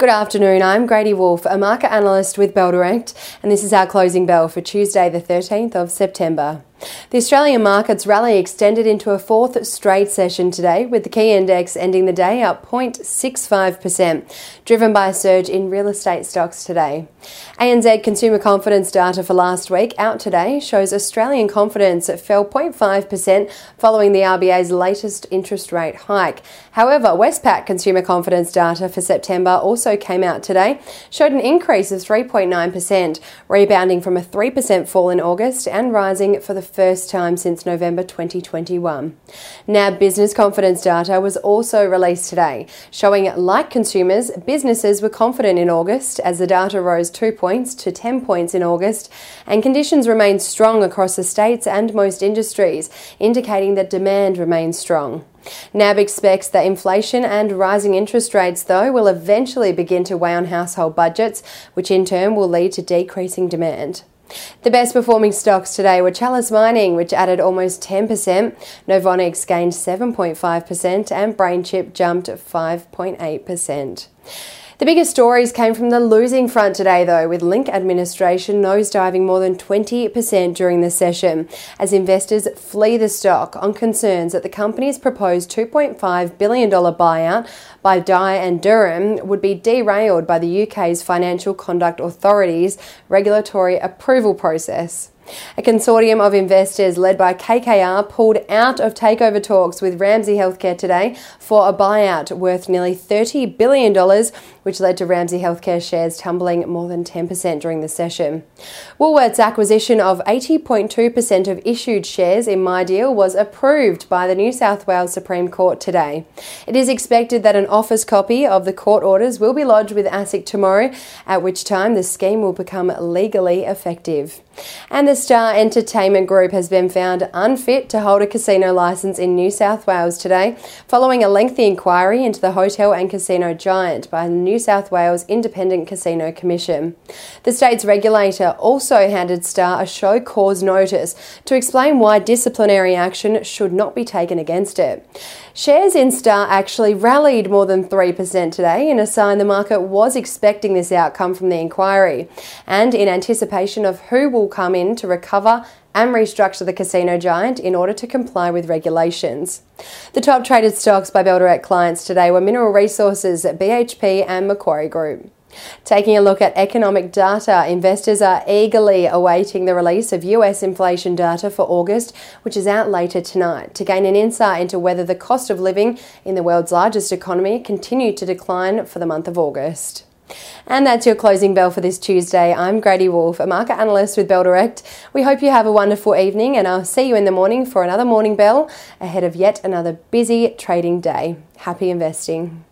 Good afternoon. I'm Grady Wolf, a market analyst with Bell Direct, and this is our closing bell for Tuesday, the 13th of September. The Australian markets rally extended into a fourth straight session today, with the key index ending the day up 0.65%, driven by a surge in real estate stocks today. ANZ consumer confidence data for last week out today shows Australian confidence fell 0.5% following the RBA's latest interest rate hike. However, Westpac consumer confidence data for September also came out today, showed an increase of 3.9%, rebounding from a 3% fall in August and rising for the first time since November 2021. NAB business confidence data was also released today, showing like consumers, businesses were confident in August as the data rose 2 points to 10 points in August, and conditions remained strong across the states and most industries, indicating that demand remains strong. NAB expects that inflation and rising interest rates, though, will eventually begin to weigh on household budgets, which in turn will lead to decreasing demand. The best performing stocks today were Chalice Mining, which added almost 10%, Novonix gained 7.5%, and BrainChip jumped 5.8%. The biggest stories came from the losing front today, though, with Link administration nosediving more than 20% during the session as investors flee the stock on concerns that the company's proposed $2.5 billion buyout by Dye and Durham would be derailed by the UK's Financial Conduct Authority's regulatory approval process. A consortium of investors led by KKR pulled out of takeover talks with Ramsay Healthcare today for a buyout worth nearly $30 billion, which led to Ramsay Healthcare shares tumbling more than 10% during the session. Woolworths' acquisition of 80.2% of issued shares in MyDeal was approved by the New South Wales Supreme Court today. It is expected that an office copy of the court orders will be lodged with ASIC tomorrow, at which time the scheme will become legally effective. And the Star Entertainment Group has been found unfit to hold a casino licence in New South Wales today, following a lengthy inquiry into the hotel and casino giant by the New South Wales Independent Casino Commission. The state's regulator also handed Star a show cause notice to explain why disciplinary action should not be taken against it. Shares in Star actually rallied more than 3% today in a sign the market was expecting this outcome from the inquiry and in anticipation of who will come in to recover and restructure the casino giant in order to comply with regulations. The top traded stocks by Bell clients today were Mineral Resources, BHP, and Macquarie Group. Taking a look at economic data, investors are eagerly awaiting the release of US inflation data for August, which is out later tonight, to gain an insight into whether the cost of living in the world's largest economy continued to decline for the month of August. And that's your closing bell for this Tuesday. I'm Grady Wolf, a market analyst with Bell Direct. We hope you have a wonderful evening, and I'll see you in the morning for another morning bell ahead of yet another busy trading day. Happy investing.